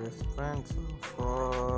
best friends for